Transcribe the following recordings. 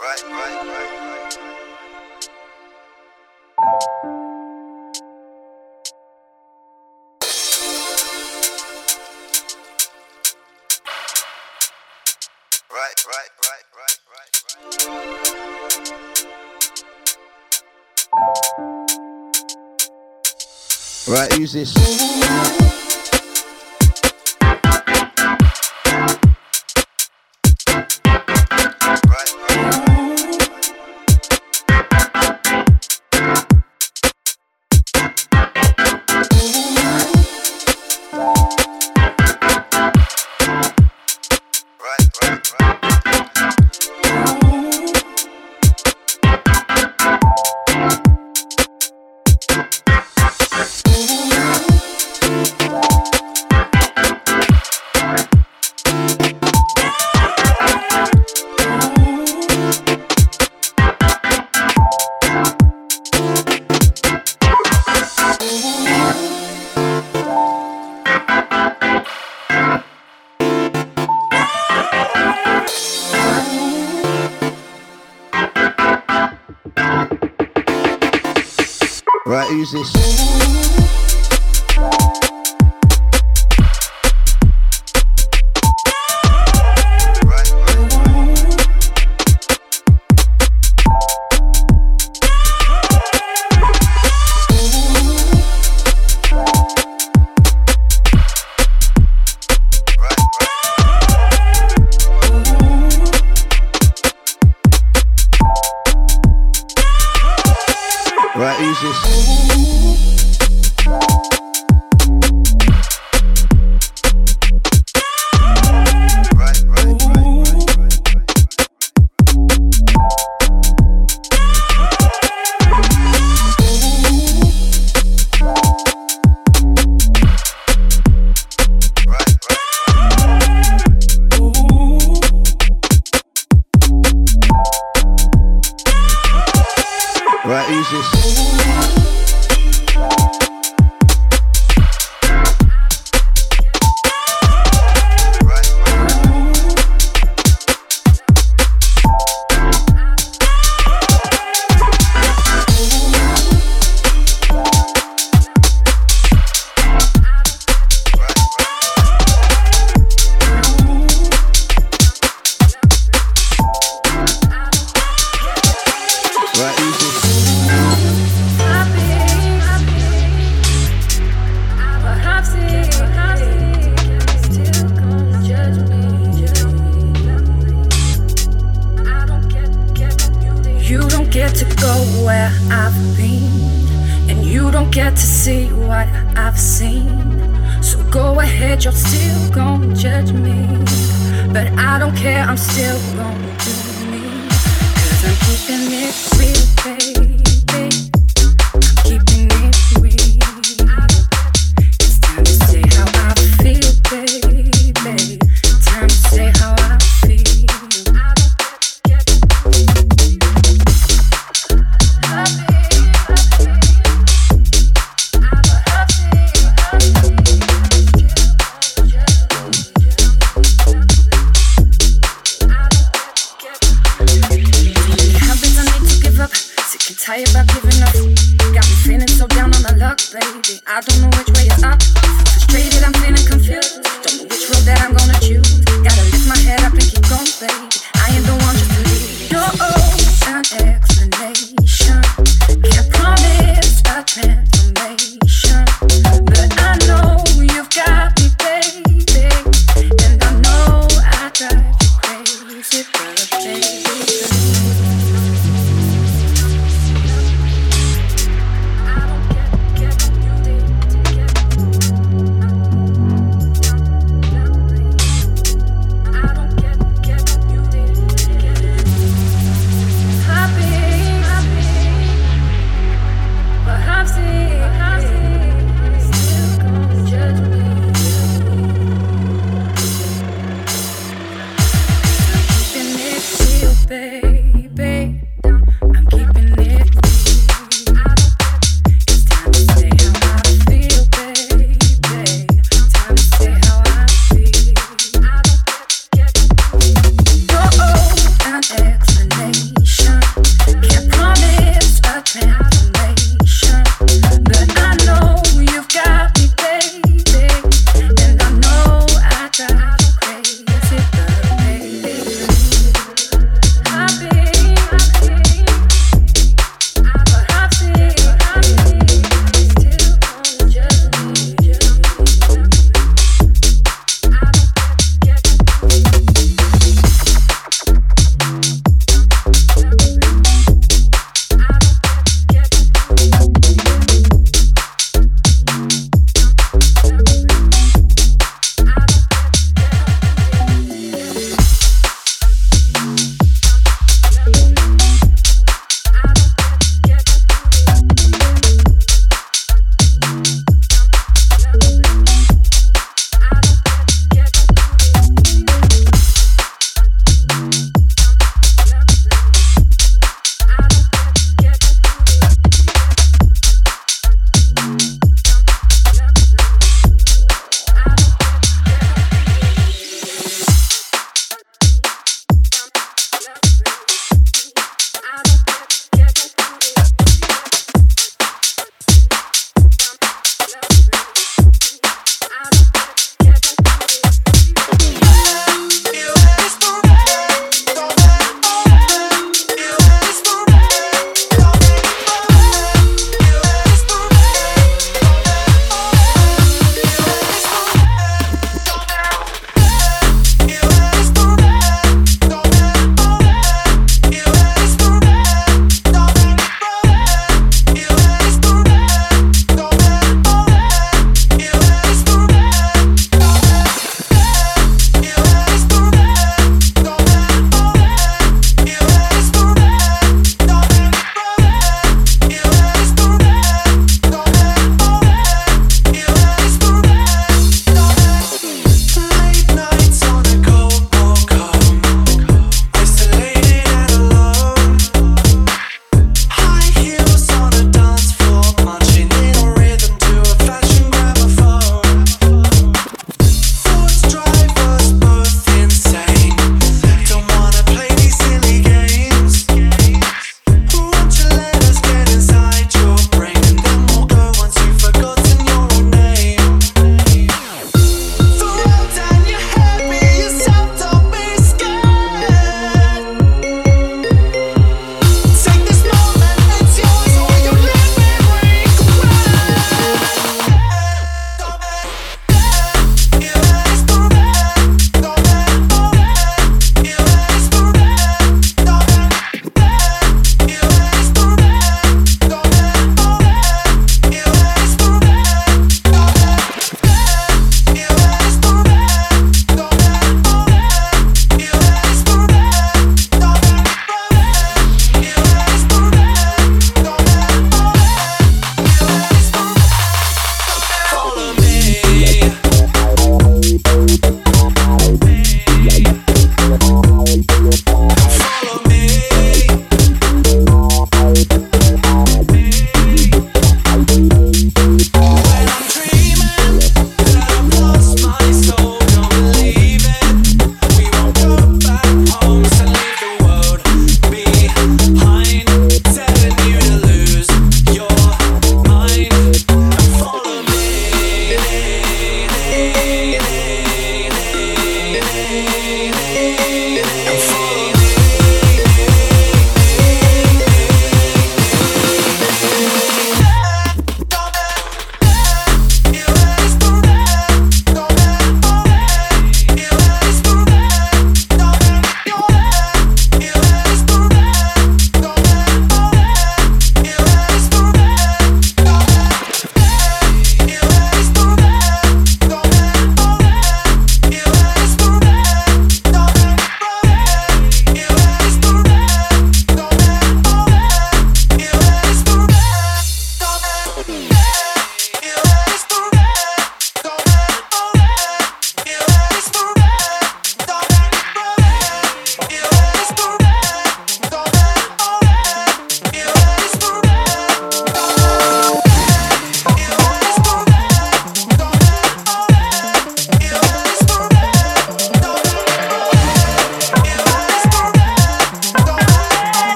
Right, right, right, right, right, right, right, right. Right, use this.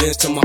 Here's to my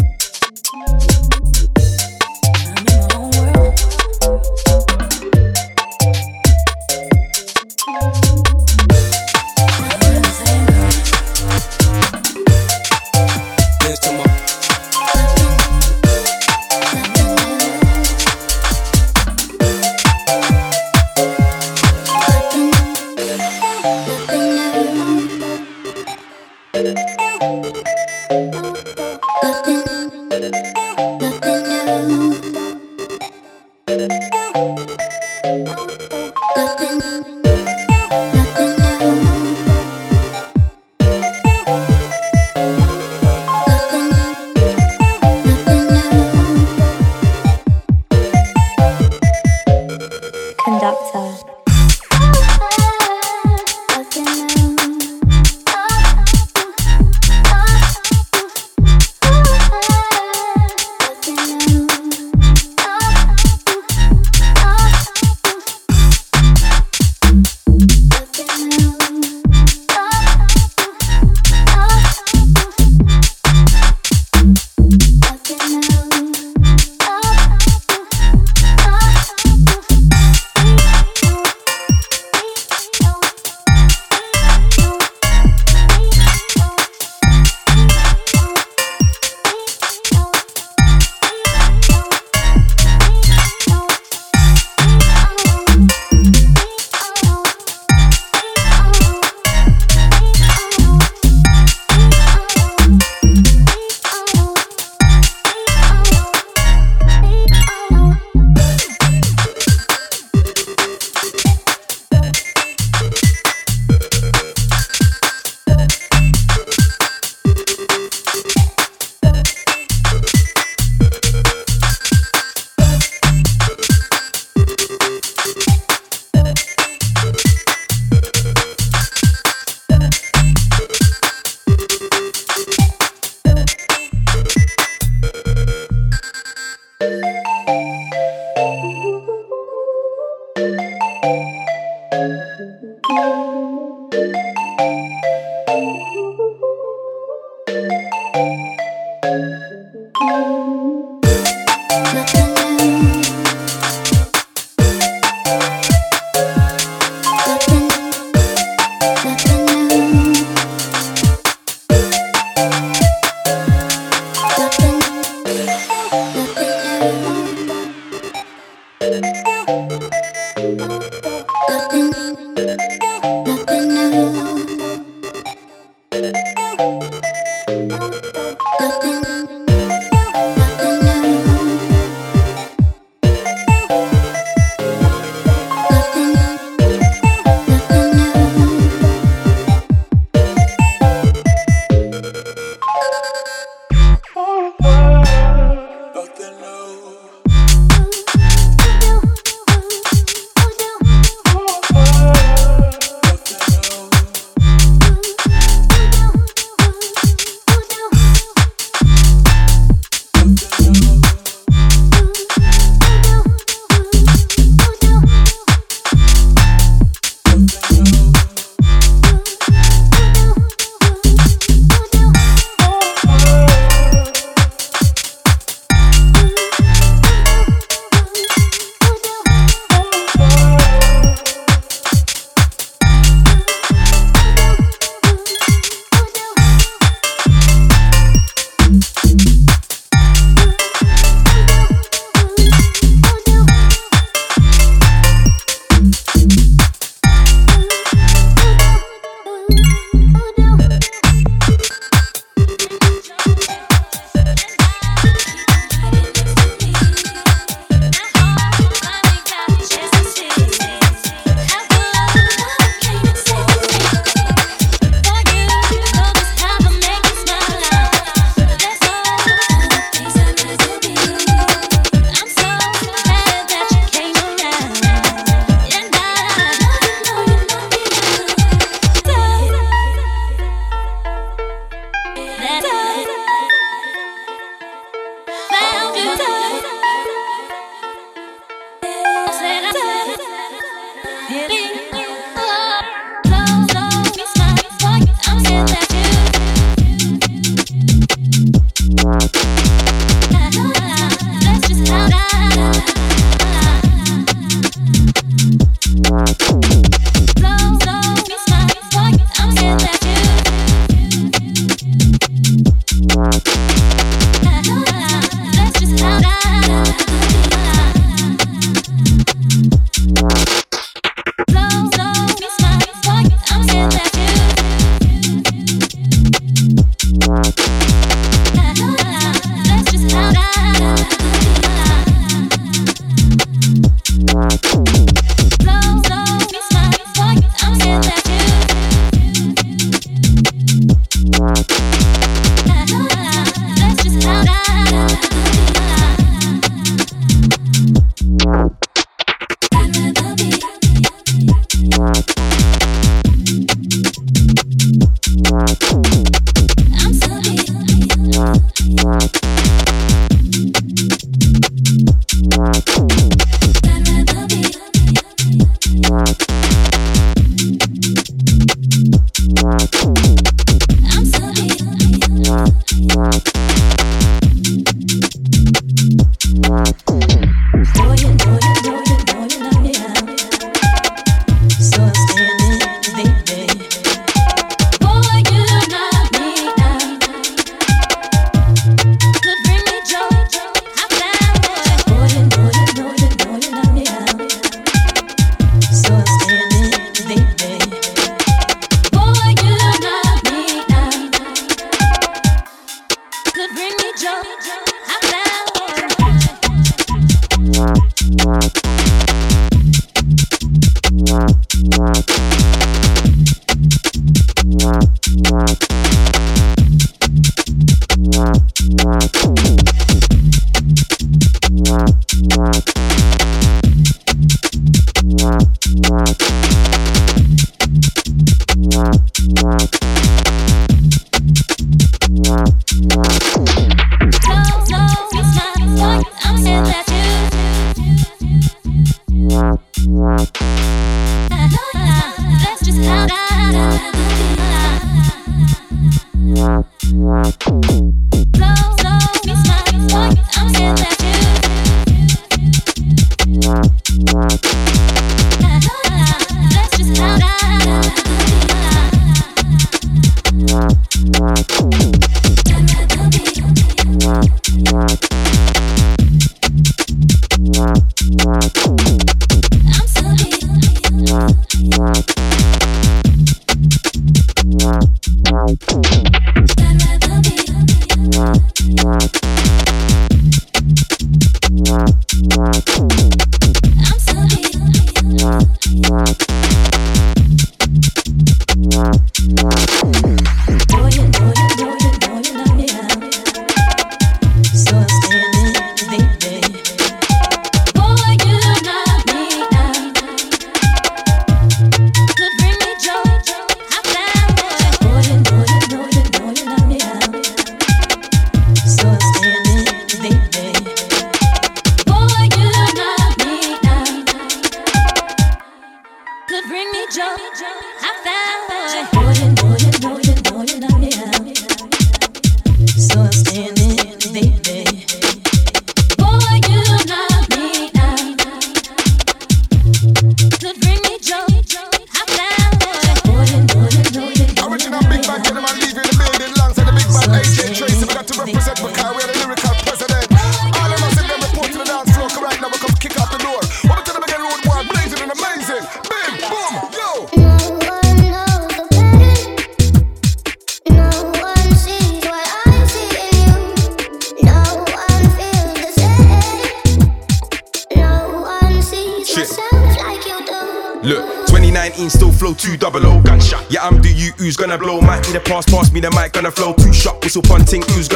Thank you.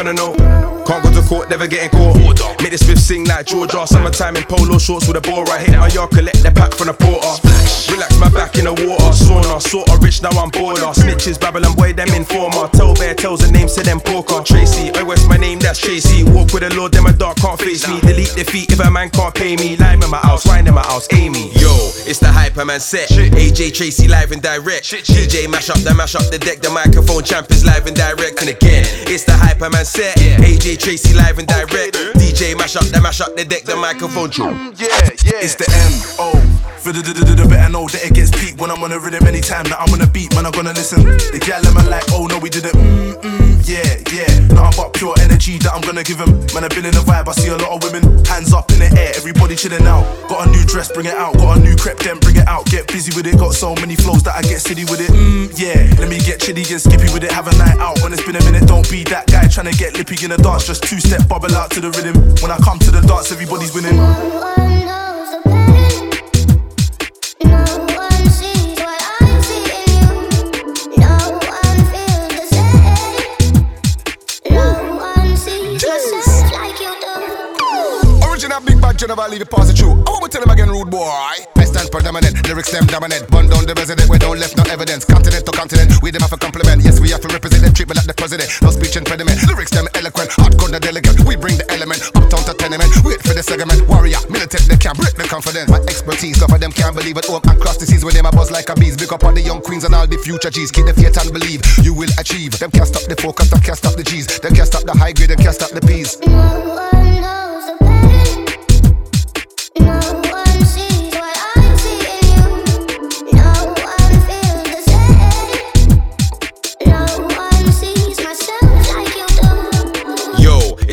Gonna know? Can't go to court, never getting caught. Make the Smith sing like Georgia. Summertime in polo shorts with a ball right. Hit my yard, collect the pack from the porter. Relax my back in the water. Sauna, sorta rich, now I'm border. Snitches, Babylon boy, them informer. Tell bear tells the name, say them poker. Tracey, I what's my name, that's Tracey. Walk with the Lord, them a dark can't face me. Delete defeat if a man the Hyperman set. AJ Tracey live and direct. DJ mash up, the mash up the deck. The microphone champ is live and direct. And again, it's the Hyperman set. AJ Tracey live and direct. DJ mash up, the mash up the deck. The microphone champ. Yeah, yeah. It's the M O. For the, the, the, the better know that it gets peak when I'm on a rhythm anytime that I'm on a beat, man, I'm gonna listen. The gal are like, oh no, we did it. Mm, mm, yeah, yeah. Nothing but pure energy that I'm gonna give them. Man, I've been in the vibe, I see a lot of women. Hands up in the air, everybody chilling out. Got a new dress, bring it out. Got a new crepe, then bring it out. Get busy with it, got so many flows that I get silly with it. Mm, yeah, let me get chilly and skippy with it. Have a night out when it's been a minute. Don't be that guy trying to get lippy in the dance. Just two step bubble out to the rhythm. When I come to the dance, everybody's winning. Never leave it pass it through. I want to tell him again, rude boy. I stand predominant, lyrics them dominant. Bun down the resident, we don't left no evidence. Continent to continent, we them have a compliment. Yes, we have to represent them, treatment like the president. No speech impediment, lyrics them eloquent. Hardcore the delegate, we bring the element. Uptown to tenement, wait for the segment. Warrior, militant, they can't break the confidence. My expertise, some of them can't believe it. Home and cross the seas when them a buzz like a bees. Big up on the young queens and all the future G's. Keep the faith and believe you will achieve. Them can't stop the focus, them can't stop the G's. Them can't stop the high grade, them can't stop the P's. Yo, it's